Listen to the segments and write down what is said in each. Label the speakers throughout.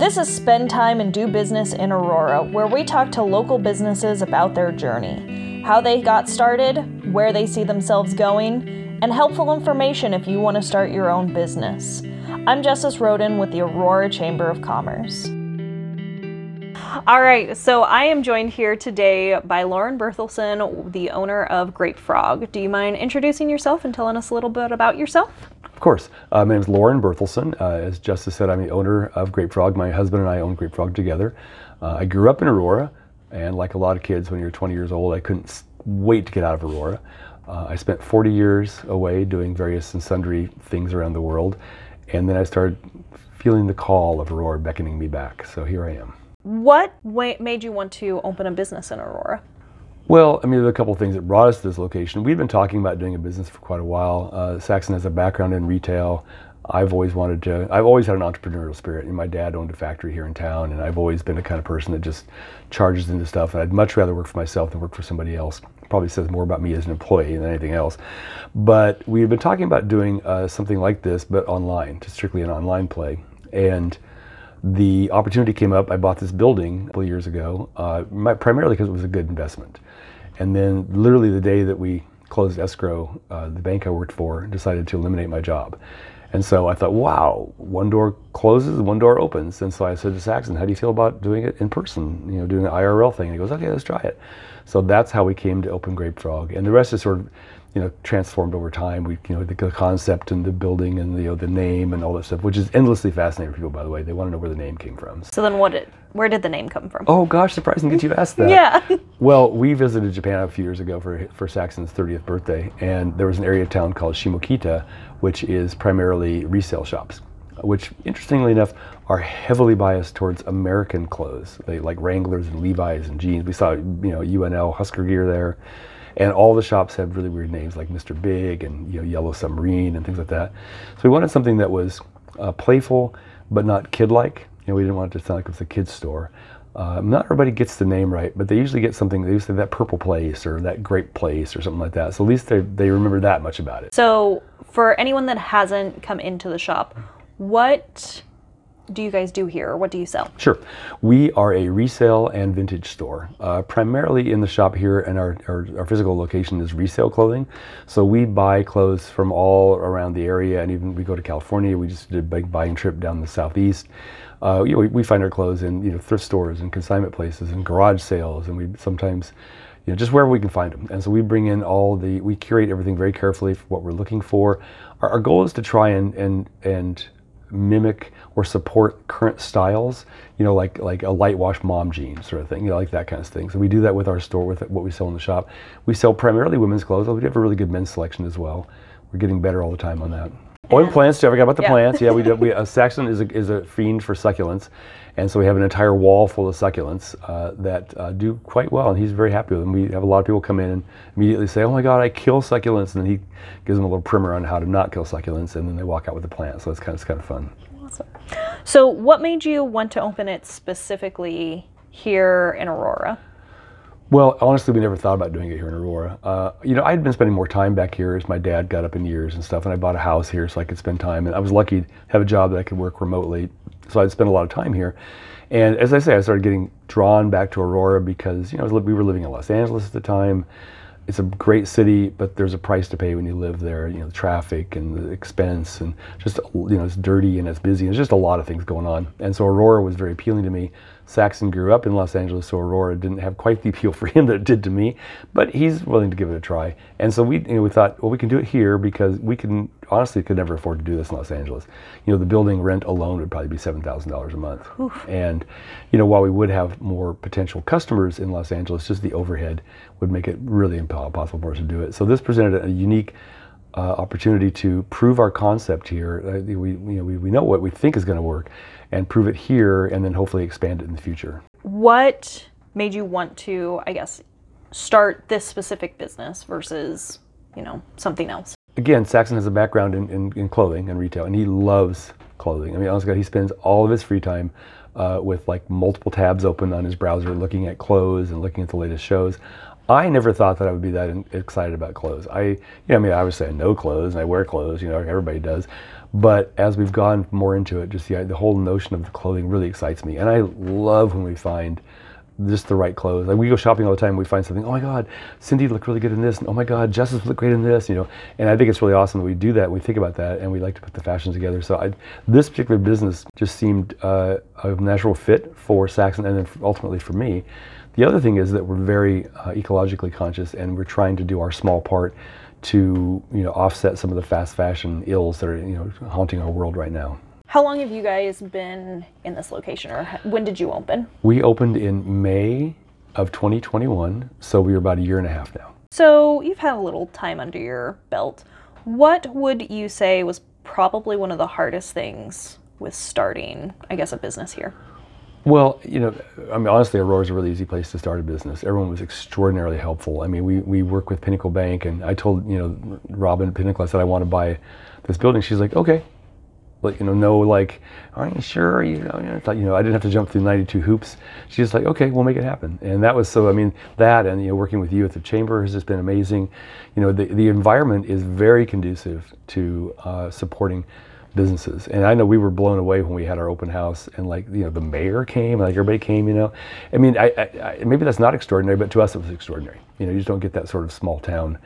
Speaker 1: This is Spend Time and Do Business in Aurora, where we talk to local businesses about their journey, how they got started, where they see themselves going, and helpful information if you want to start your own business. I'm Justice Roden with the Aurora Chamber of Commerce. All right, so I am joined here today by Lauren Berthelsen, the owner of Grape Frog. Do you mind introducing yourself and telling us a little bit about yourself?
Speaker 2: Of course. Uh, my name is Lauren Berthelsen. Uh, as Justice said, I'm the owner of Grape Frog. My husband and I own Grape Frog together. Uh, I grew up in Aurora, and like a lot of kids, when you're 20 years old, I couldn't wait to get out of Aurora. Uh, I spent 40 years away doing various and sundry things around the world, and then I started feeling the call of Aurora beckoning me back. So here I am.
Speaker 1: What made you want to open a business in Aurora?
Speaker 2: Well, I mean, there are a couple of things that brought us to this location. We've been talking about doing a business for quite a while. Uh, Saxon has a background in retail. I've always wanted to, I've always had an entrepreneurial spirit. And my dad owned a factory here in town, and I've always been the kind of person that just charges into stuff. And I'd much rather work for myself than work for somebody else. Probably says more about me as an employee than anything else. But we've been talking about doing uh, something like this, but online, just strictly an online play. And the opportunity came up. I bought this building a couple years ago, uh, primarily because it was a good investment. And then, literally, the day that we closed escrow, uh, the bank I worked for decided to eliminate my job. And so I thought, wow, one door closes, one door opens. And so I said to Saxon, how do you feel about doing it in person, you know, doing an IRL thing? And he goes, okay, let's try it. So that's how we came to Open Grape Frog. And the rest is sort of you know transformed over time. We you know the, the, concept and the building and the you know, the name and all that stuff, which is endlessly fascinating for people. By the way, they want to know where the name came from.
Speaker 1: So then, what did where did the name come from?
Speaker 2: Oh gosh, surprising that you asked that.
Speaker 1: yeah.
Speaker 2: Well, we visited Japan a few years ago for for Saxon's 30th birthday, and there was an area of town called Shimokita, which is primarily resale shops. Which, interestingly enough, are heavily biased towards American clothes. They like Wranglers and Levi's and jeans. We saw, you know, UNL Husker gear there and all the shops have really weird names like Mr. Big and you know, Yellow Submarine and things like that. So we wanted something that was uh, playful but not kid-like. You know, we didn't want it to sound like it was a kid's store. Uh, not everybody gets the name right, but they usually get something. They usually that purple place or that grape place or something like that. So at least they they remember that much about it.
Speaker 1: So for anyone that hasn't come into the shop, what do you guys do here, or what do you sell?
Speaker 2: Sure. We are a resale and vintage store. Uh, primarily in the shop here, and our, our, our, physical location is resale clothing. So we buy clothes from all around the area, and even we go to California. We just did a big buying trip down the southeast. Uh, you know, we, we, find our clothes in you know thrift stores and consignment places and garage sales, and we sometimes you know, just wherever we can find them. And so we bring in all the, we curate everything very carefully for what we're looking for. Our, our goal is to try and and and mimic or support current styles, you know, like like a light wash mom jeans sort of thing, you know, like that kind of thing. So we do that with our store, with what we sell in the shop. We sell primarily women's clothes, but we have a really good men's selection as well. We're getting better all the time on that. Oh, and plants too. I forgot about the yeah. plants. Yeah, we do. We, uh, Saxon is a, is a fiend for succulents, and so we have an entire wall full of succulents uh, that uh, do quite well, and he's very happy with them. We have a lot of people come in and immediately say, "Oh my God, I kill succulents," and then he gives them a little primer on how to not kill succulents, and then they walk out with the plant. So it's kind of it's kind of fun.
Speaker 1: Awesome. So, what made you want to open it specifically here in Aurora?
Speaker 2: Well, honestly, we never thought about doing it here in Aurora. Uh, you know, I had been spending more time back here as my dad got up in years and stuff, and I bought a house here so I could spend time. And I was lucky to have a job that I could work remotely, so I'd spend a lot of time here. And as I say, I started getting drawn back to Aurora because you know we were living in Los Angeles at the time. It's a great city, but there's a price to pay when you live there. You know, the traffic and the expense, and just you know, it's dirty and it's busy. There's just a lot of things going on. And so Aurora was very appealing to me. Saxon grew up in Los Angeles, so Aurora didn't have quite the appeal for him that it did to me, but he's willing to give it a try. And so we, you know, we thought, well, we can do it here because we can honestly could never afford to do this in Los Angeles. You know, the building rent alone would probably be seven thousand dollars a month, Oof. and you know, while we would have more potential customers in Los Angeles, just the overhead would make it really impossible for us to do it. So this presented a unique. Uh, opportunity to prove our concept here. Uh, we, you know, we, we know what we think is going to work, and prove it here and then hopefully expand it in the future.
Speaker 1: What made you want to, I guess, start this specific business versus, you know, something else?
Speaker 2: Again, Saxon has a background in, in, in clothing and retail, and he loves clothing. I mean, honestly, he spends all of his free time uh, with like multiple tabs open on his browser, looking at clothes and looking at the latest shows. I never thought that I would be that excited about clothes. I, you know, I mean, obviously I know clothes and I wear clothes, you know, everybody does. But as we've gone more into it, just the, the whole notion of the clothing really excites me. And I love when we find just the right clothes. Like we go shopping all the time, we find something. Oh my God, Cindy looked really good in this. And oh my God, Justice looked great in this. You know, and I think it's really awesome that we do that. We think about that, and we like to put the fashions together. So I, this particular business just seemed uh, a natural fit for Saxon, and then ultimately for me. The other thing is that we're very uh, ecologically conscious, and we're trying to do our small part to you know offset some of the fast fashion ills that are you know haunting our world right now.
Speaker 1: How long have you guys been in this location, or when did you open?
Speaker 2: We opened in May of 2021, so we are about a year and a half now.
Speaker 1: So you've had a little time under your belt. What would you say was probably one of the hardest things with starting, I guess, a business here?
Speaker 2: Well, you know, I mean, honestly, Aurora is a really easy place to start a business. Everyone was extraordinarily helpful. I mean, we, we work with Pinnacle Bank, and I told, you know, Robin Pinnacle, I said, I want to buy this building. She's like, okay. Like, you know, no, like, are you sure? You know, you know, I didn't have to jump through 92 hoops. She's just like, okay, we'll make it happen. And that was so, I mean, that and, you know, working with you at the chamber has just been amazing. You know, the, the environment is very conducive to uh, supporting businesses. And I know we were blown away when we had our open house and like, you know, the mayor came like everybody came, you know. I mean, I, I, I, maybe that's not extraordinary, but to us it was extraordinary. You know, you just don't get that sort of small town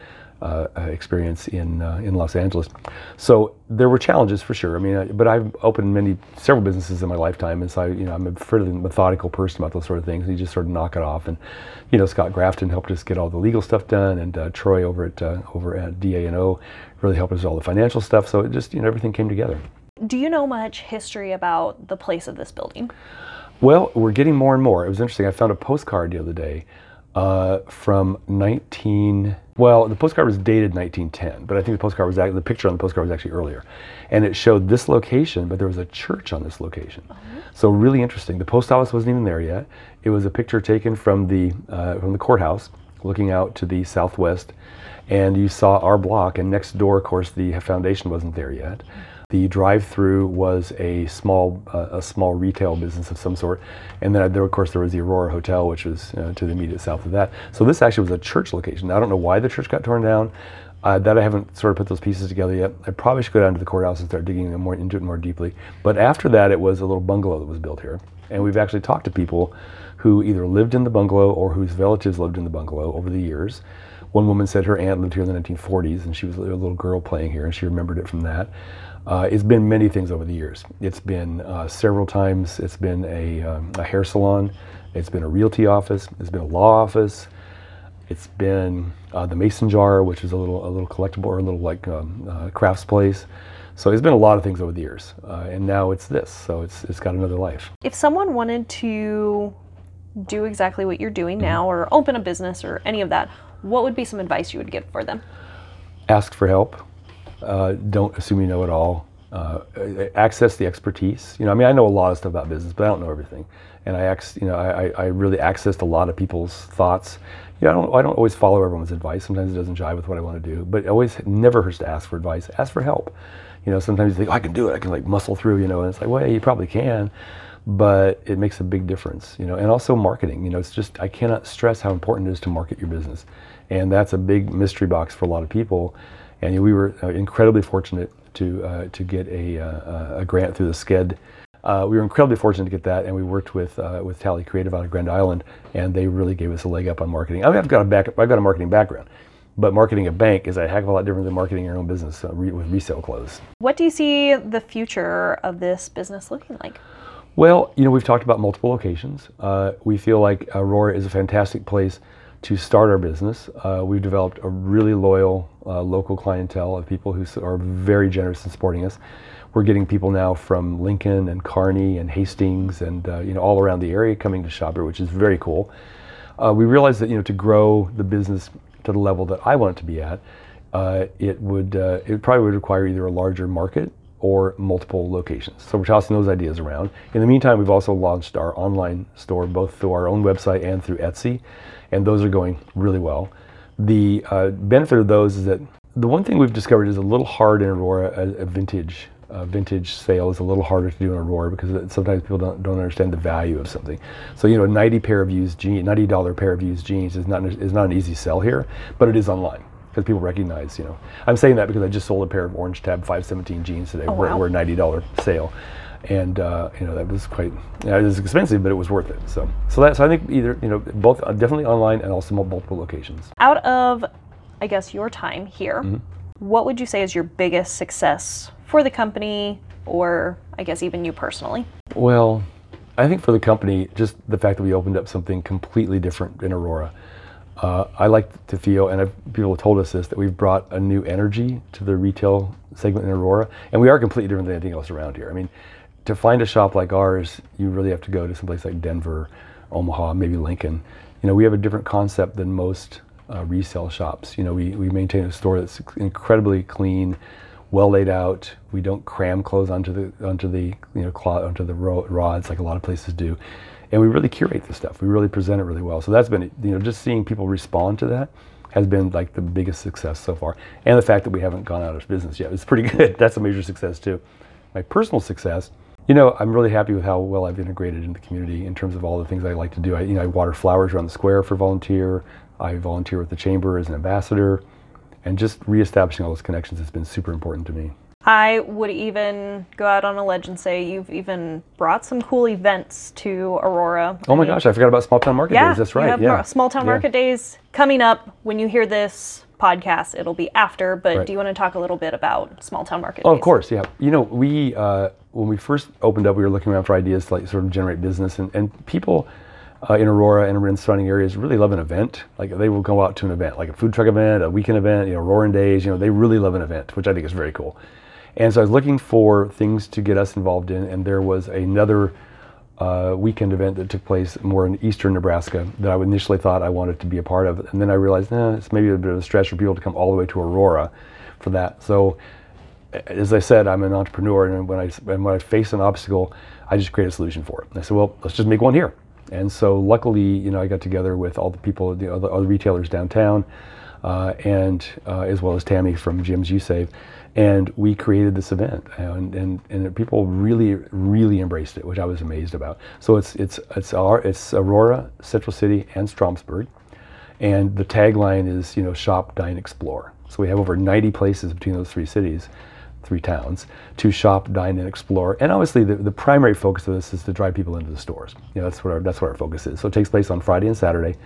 Speaker 2: uh, uh experience in uh, in Los Angeles. So there were challenges for sure. I mean, I, but I've opened many several businesses in my lifetime, and so I, you know I'm a fairly methodical person about those sort of things. You just sort of knock it off, and you know Scott Grafton helped us get all the legal stuff done, and uh, Troy over at uh, over at DA&O really helped us with all the financial stuff. So it just you know everything came together.
Speaker 1: Do you know much history about the place of this building?
Speaker 2: Well, we're getting more and more. It was interesting. I found a postcard the other day uh, from 19. Well, the postcard was dated 1910, but I think the postcard was actually, the picture on the postcard was actually earlier, and it showed this location, but there was a church on this location. Uh-huh. So really interesting. The post office wasn't even there yet. It was a picture taken from the uh, from the courthouse, looking out to the southwest, and you saw our block, and next door, of course, the foundation wasn't there yet. The drive-through was a small uh, a small retail business of some sort, and then there, of course, there was the Aurora Hotel, which was uh, to the immediate south of that. So this actually was a church location. Now, I don't know why the church got torn down. Uh, that I haven't sort of put those pieces together yet. I probably should go down to the courthouse and start digging more into it more deeply. But after that, it was a little bungalow that was built here, and we've actually talked to people who either lived in the bungalow or whose relatives lived in the bungalow over the years. One woman said her aunt lived here in the 1940s, and she was a little girl playing here, and she remembered it from that. Uh, it's been many things over the years. It's been uh, several times. It's been a, um, a, hair salon. It's been a realty office. It's been a law office. It's been uh, the Mason Jar, which is a little a little collectible or a little like um, uh, crafts place. So it's been a lot of things over the years, uh, and now it's this. So it's it's got another life.
Speaker 1: If someone wanted to do exactly what you're doing mm-hmm. now, or open a business, or any of that, what would be some advice you would give for them?
Speaker 2: Ask for help uh, don't assume you know it all. Uh, access the expertise. You know, I mean, I know a lot of stuff about business, but I don't know everything. And I, ex, you know, I, I really accessed a lot of people's thoughts. You know, I don't, I don't always follow everyone's advice. Sometimes it doesn't jive with what I want to do. But it always never hurts to ask for advice. Ask for help. You know, sometimes you think, oh, I can do it. I can like muscle through. You know, and it's like, well, yeah, you probably can, but it makes a big difference. You know, and also marketing. You know, it's just I cannot stress how important it is to market your business, and that's a big mystery box for a lot of people and we were uh, incredibly fortunate to, uh, to get a, uh, a grant through the SCED. Uh, we were incredibly fortunate to get that, and we worked with uh, with Tally Creative out of Grand Island, and they really gave us a leg up on marketing. I mean, I've got a back, I've got a marketing background, but marketing a bank is a heck of a lot different than marketing your own business uh, with resale clothes.
Speaker 1: What do you see the future of this business looking like?
Speaker 2: Well, you know, we've talked about multiple locations. we feel like Aurora is a fantastic place to start our business. Uh, we've developed a really loyal uh, local clientele of people who are very generous in supporting us. We're getting people now from Lincoln and Kearney and Hastings and uh, you know all around the area coming to shop here, which is very cool. Uh, we realized that you know to grow the business to the level that I want it to be at, uh, it would uh, it probably would require either a larger market or multiple locations. So we're tossing those ideas around. In the meantime, we've also launched our online store both through our own website and through Etsy and those are going really well. The uh, benefit of those is that the one thing we've discovered is a little hard in Aurora, a, a vintage vintage sale is a little harder to do in Aurora because sometimes people don't, don't understand the value of something. So you know, a 90 pair of used jeans, 90 dollar pair of used jeans is not is not an easy sell here, but it is online. Because people recognize, you know. I'm saying that because I just sold a pair of Orange Tab 517 jeans today.
Speaker 1: Oh,
Speaker 2: we're,
Speaker 1: wow.
Speaker 2: we're a $90 sale. And uh, you know that was quite, you know, it was expensive, but it was worth it. So, so that, so I think either, you know, both uh, definitely online and also multiple locations.
Speaker 1: Out of, I guess, your time here,
Speaker 2: Mm-hmm.
Speaker 1: what would you say is your biggest success for the company, or I guess even you personally?
Speaker 2: Well, I think for the company, just the fact that we opened up something completely different in Aurora. Uh, I like to feel, and people have told us this, that we've brought a new energy to the retail segment in Aurora, and we are completely different than anything else around here. I mean, to find a shop like ours, you really have to go to someplace like Denver, Omaha, maybe Lincoln. You know, we have a different concept than most uh, resale shops. You know, we, we maintain a store that's incredibly clean, well laid out. We don't cram clothes onto the onto the you know cloth onto the ro- rods like a lot of places do, and we really curate the stuff. We really present it really well. So that's been you know just seeing people respond to that has been like the biggest success so far, and the fact that we haven't gone out of business yet is pretty good. That's a major success too. My personal success. You know, I'm really happy with how well I've integrated in the community in terms of all the things I like to do. I, you know, I water flowers around the square for volunteer. I volunteer with the chamber as an ambassador and just reestablishing all those connections has been super important to me.
Speaker 1: I would even go out on a ledge and say you've even brought some cool events to Aurora.
Speaker 2: Oh my gosh, I forgot about Small Town Market
Speaker 1: Yeah,
Speaker 2: Days. That's right.
Speaker 1: have
Speaker 2: Yeah.
Speaker 1: Small Town
Speaker 2: Yeah.
Speaker 1: Market Days coming up. When you hear this podcast, it'll be after. But
Speaker 2: Right.
Speaker 1: do you want to talk a little bit about Small Town Market
Speaker 2: Oh,
Speaker 1: Days?
Speaker 2: of course, yeah. You know, we uh, when we first opened up, we were looking around for ideas to like sort of generate business, and, and people uh, in Aurora and in surrounding areas really love an event. Like they will go out to an event, like a food truck event, a weekend event, you know, Roaring Days. You know, they really love an event, which I think is very cool. And so I was looking for things to get us involved in, and there was another uh, weekend event that took place more in eastern Nebraska that I initially thought I wanted to be a part of, and then I realized, nah, it's maybe a bit of a stretch for people to come all the way to Aurora for that. So as I said, I'm an entrepreneur, and when I and when I face an obstacle, I just create a solution for it. And I said, well, let's just make one here. And so luckily, you know, I got together with all the people, the other, other retailers downtown, uh, and uh, as well as Tammy from Jim's You Save, and we created this event, and, and and people really really embraced it, which I was amazed about. So it's it's it's our it's Aurora, Central City, and Stromsburg, and the tagline is you know shop, dine, explore. So we have over 90 places between those three cities three towns to shop, dine, and explore. And obviously, the, the primary focus of this is to drive people into the stores. You know, that's what our that's what our focus is. So it takes place on Friday and Saturday.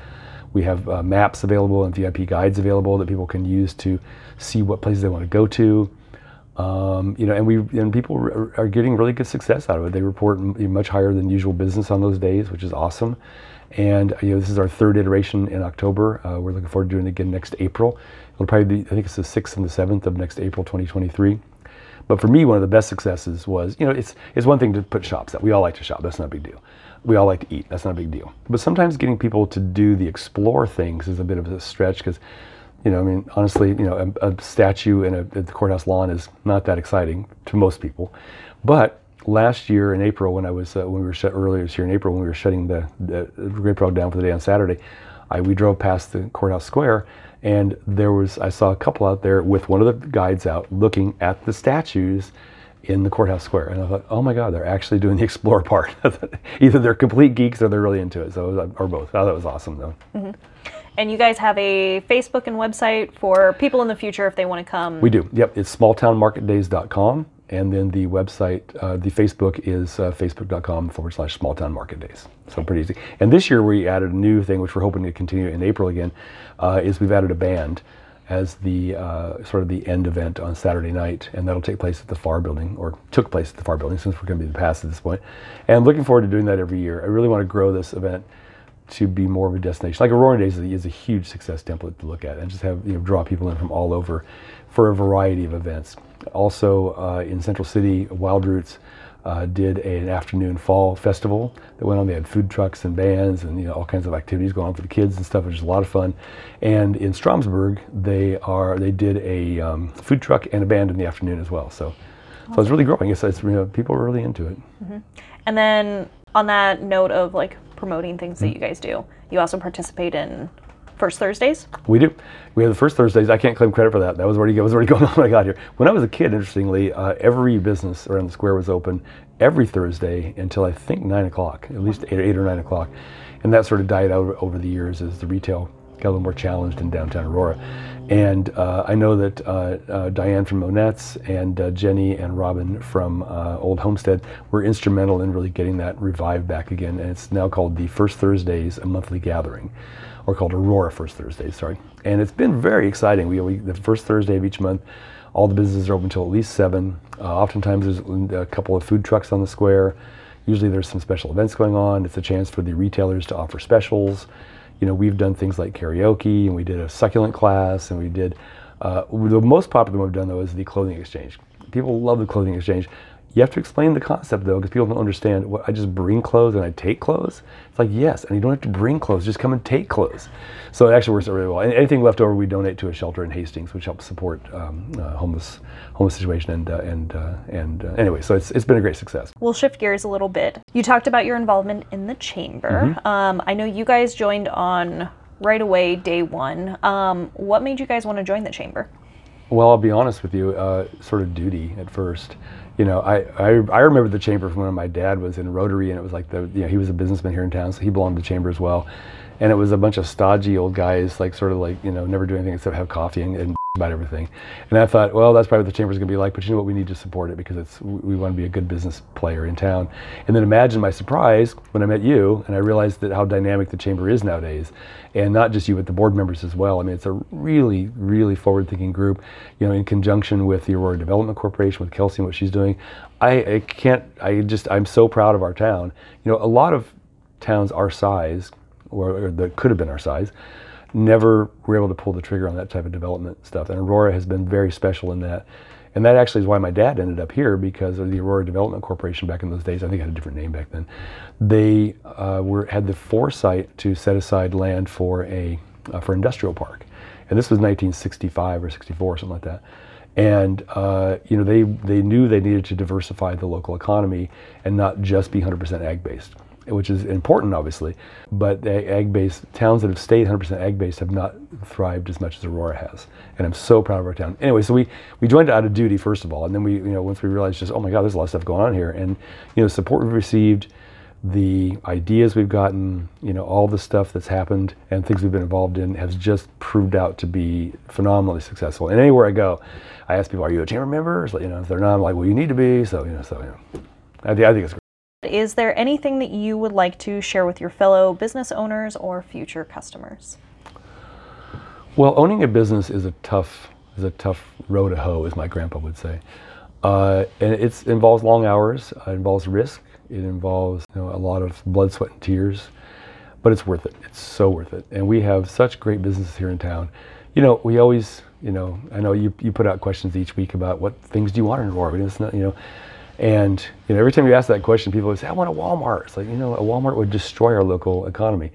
Speaker 2: We have uh, maps available and VIP guides available that people can use to see what places they want to go to. Um, you know, and we and people are, getting really good success out of it. They report m- much higher than usual business on those days, which is awesome. And you know, this is our third iteration in October. Uh, we're looking forward to doing it again next April. It'll probably be, I think it's the sixth and the seventh of next April, 2023. But for me, one of the best successes was, you know, it's it's one thing to put shops out. We all like to shop. That's not a big deal. We all like to eat. That's not a big deal. But sometimes getting people to do the explore things is a bit of a stretch because, you know, I mean, honestly, you know, a, a statue in a, at the courthouse lawn is not that exciting to most people. But last year in April, when I was uh, when we were shut earlier this year in April, when we were shutting the, the Great Parade down for the day on Saturday, I we drove past the courthouse square and there was I saw a couple out there with one of the guides out looking at the statues in the courthouse square, and I thought, oh my God, they're actually doing the explore part. Either they're complete geeks or they're really into it. So uh, or both. I thought it was awesome though. Mm-hmm.
Speaker 1: And you guys have a Facebook and website for people in the future if they want to come.
Speaker 2: We do. Yep, it's smalltownmarketdays.com, and then the website, uh, the Facebook is uh, facebook.com forward slash smalltownmarketdays. So pretty easy. And this year we added a new thing, which we're hoping to continue in April again, uh, is we've added a band as the uh, sort of the end event on Saturday night, and that'll take place at the FAR building, or took place at the FAR building since we're going to be the past at this point. And looking forward to doing that every year. I really want to grow this event to be more of a destination. Like Aurora Days is a huge success template to look at, and just have you know draw people in from all over for a variety of events. Also uh, in Central City, Wild Roots uh, did an afternoon fall festival that went on. They had food trucks and bands and you know all kinds of activities going on for the kids and stuff, which is a lot of fun. And in Stromsburg, they are they did a um, food truck and a band in the afternoon as well. So. So it's really growing. It's, it's you know, people are really into it.
Speaker 1: And then on that note of like promoting things
Speaker 2: Mm-hmm.
Speaker 1: that you guys do, you also participate in First Thursdays.
Speaker 2: We do. We have the first Thursdays. I can't claim credit for that. That was already was already going on when I got here. When I was a kid, interestingly, uh, every business around the square was open every Thursday until I think nine o'clock, at least eight, eight or nine o'clock, and that sort of died out over the years as the retail got a little more challenged in downtown Aurora. And uh, I know that uh, uh, Diane from Monette's and uh, Jenny and Robin from uh, Old Homestead were instrumental in really getting that revived back again. And it's now called the First Thursdays, a monthly gathering, or called Aurora First Thursdays, sorry. And it's been very exciting. We, we the first Thursday of each month, all the businesses are open until at least seven. Uh, oftentimes there's a couple of food trucks on the square. Usually there's some special events going on. It's a chance for the retailers to offer specials you know, we've done things like karaoke and we did a succulent class and we did, uh, the most popular one we've done though is the clothing exchange. People love the clothing exchange. You have to explain the concept though, because people don't understand. What, I just bring clothes and I take clothes. It's like yes, and you don't have to bring clothes; just come and take clothes. So it actually works out really well. And anything left over, we donate to a shelter in Hastings, which helps support um, uh, homeless homeless situation. And uh, and uh, and uh, anyway, so it's it's been a great success.
Speaker 1: We'll shift gears a little bit. You talked about your involvement in the chamber. Mm-hmm. Um, I know you guys joined on right away, day one. Um, what made you guys want to join the chamber?
Speaker 2: Well, I'll be honest with you, uh, sort of duty at first you know, I, I, I remember the chamber from when my dad was in Rotary, and it was like the you know he was a businessman here in town, so he belonged to the chamber as well, and it was a bunch of stodgy old guys, like sort of like you know never do anything except have coffee and, and about everything. And I thought, well, that's probably what the chamber is going to be like. But you know what? We need to support it because it's we want to be a good business player in town. And then imagine my surprise when I met you and I realized that how dynamic the chamber is nowadays, and not just you, but the board members as well. I mean, it's a really, really forward-thinking group. You know, in conjunction with the Aurora Development Corporation, with Kelsey and what she's doing. I, I can't. I just. I'm so proud of our town. You know, a lot of towns our size, or, or that could have been our size never were able to pull the trigger on that type of development stuff. And Aurora has been very special in that. And that actually is why my dad ended up here because of the Aurora Development Corporation back in those days. I think it had a different name back then. They uh, were had the foresight to set aside land for a uh, for industrial park, and this was 1965 or 64, something like that. And uh, you know they they knew they needed to diversify the local economy and not just be 100% ag based which is important, obviously. But the ag-based towns that have stayed 100% ag based have not thrived as much as Aurora has, and I'm so proud of our town. Anyway, so we we joined out of duty first of all, and then we you know once we realized just oh my God, there's a lot of stuff going on here, and you know support we've received, the ideas we've gotten, you know all the stuff that's happened and things we've been involved in has just proved out to be phenomenally successful. And anywhere I go, I ask people, "Are you a chamber member?" So, you know, if they're not, I'm like, "Well, you need to be." So you know, so know, I, think it's.
Speaker 1: Is there anything that you would like to share with your fellow business owners or future customers?
Speaker 2: Well, owning a business is a tough is a tough row to hoe, as my grandpa would say. Uh, and it involves long hours. It involves risk. It involves you know, a lot of blood, sweat, and tears. But it's worth it. It's so worth it. And we have such great businesses here in town. You know, we always, you know, I know you, you put out questions each week about what things do you want in not, you know, and you know, every time you ask that question, people would say, "I want a Walmart." It's like you know, a Walmart would destroy our local economy.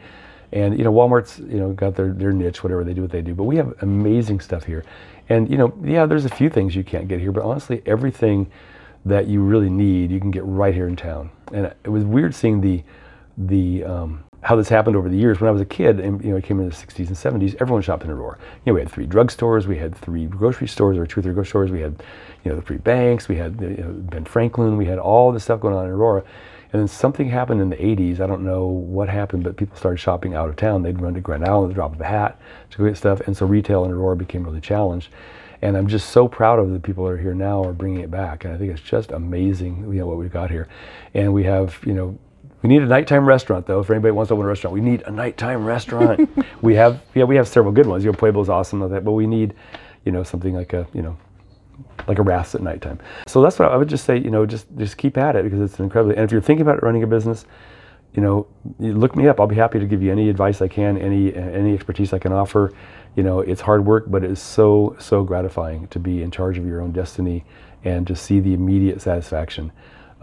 Speaker 2: And you know, Walmart's you know got their their niche, whatever they do, what they do. But we have amazing stuff here. And you know, yeah, there's a few things you can't get here, but honestly, everything that you really need, you can get right here in town. And it was weird seeing the the um, how this happened over the years. When I was a kid, and you know, I came in the 60s and 70s, everyone shopped in Aurora. You know, we had three drugstores, we had three grocery stores, or two or three grocery stores. We had, you know, the three banks, we had you know, Ben Franklin, we had all this stuff going on in Aurora. And then something happened in the 80s. I don't know what happened, but people started shopping out of town. They'd run to Grand Island at the drop of a hat to go get stuff. And so retail in Aurora became really challenged. And I'm just so proud of the people that are here now are bringing it back. And I think it's just amazing, you know, what we've got here. And we have, you know, we need a nighttime restaurant though. If anybody wants to open a restaurant, we need a nighttime restaurant. we have yeah, we have several good ones. You know, Pueblo's awesome like that, but we need, you know, something like a, you know, like a Rath's at nighttime. So that's what I would just say, you know, just just keep at it because it's incredibly and if you're thinking about running a business, you know, you look me up. I'll be happy to give you any advice I can, any any expertise I can offer. You know, it's hard work, but it is so so gratifying to be in charge of your own destiny and to see the immediate satisfaction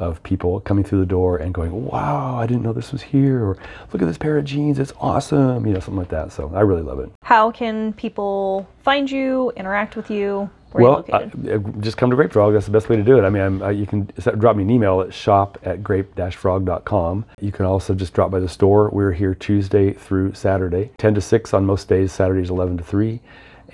Speaker 2: of people coming through the door and going, wow, I didn't know this was here, or look at this pair of jeans, it's awesome, you know, something like that. So I really love it.
Speaker 1: How can people find you, interact with you? Where
Speaker 2: well, I, just come to Grape Frog. That's the best way to do it. I mean, uh, you can drop me an email at shop at grape-frog.com. You can also just drop by the store. We're here Tuesday through Saturday, 10 to 6 on most days, Saturdays 11 to 3.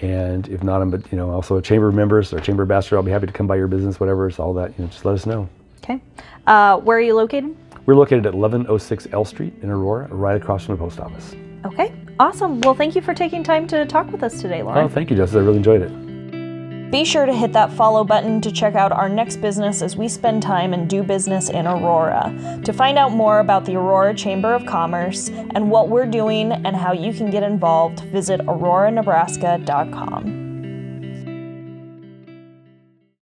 Speaker 2: And if not, I'm you know also a chamber of members or chamber ambassador. I'll be happy to come by your business, whatever. It's all that. You know, just let us know.
Speaker 1: Okay. Uh, where are you located?
Speaker 2: We're located at 1106 L Street in Aurora, right across from the post office.
Speaker 1: Okay. Awesome. Well, thank you for taking time to talk with us today, Lauren.
Speaker 2: Oh, thank you, Justice. I really enjoyed it.
Speaker 1: Be sure to hit that follow button to check out our next business as we spend time and do business in Aurora. To find out more about the Aurora Chamber of Commerce and what we're doing and how you can get involved, visit auroranebraska.com.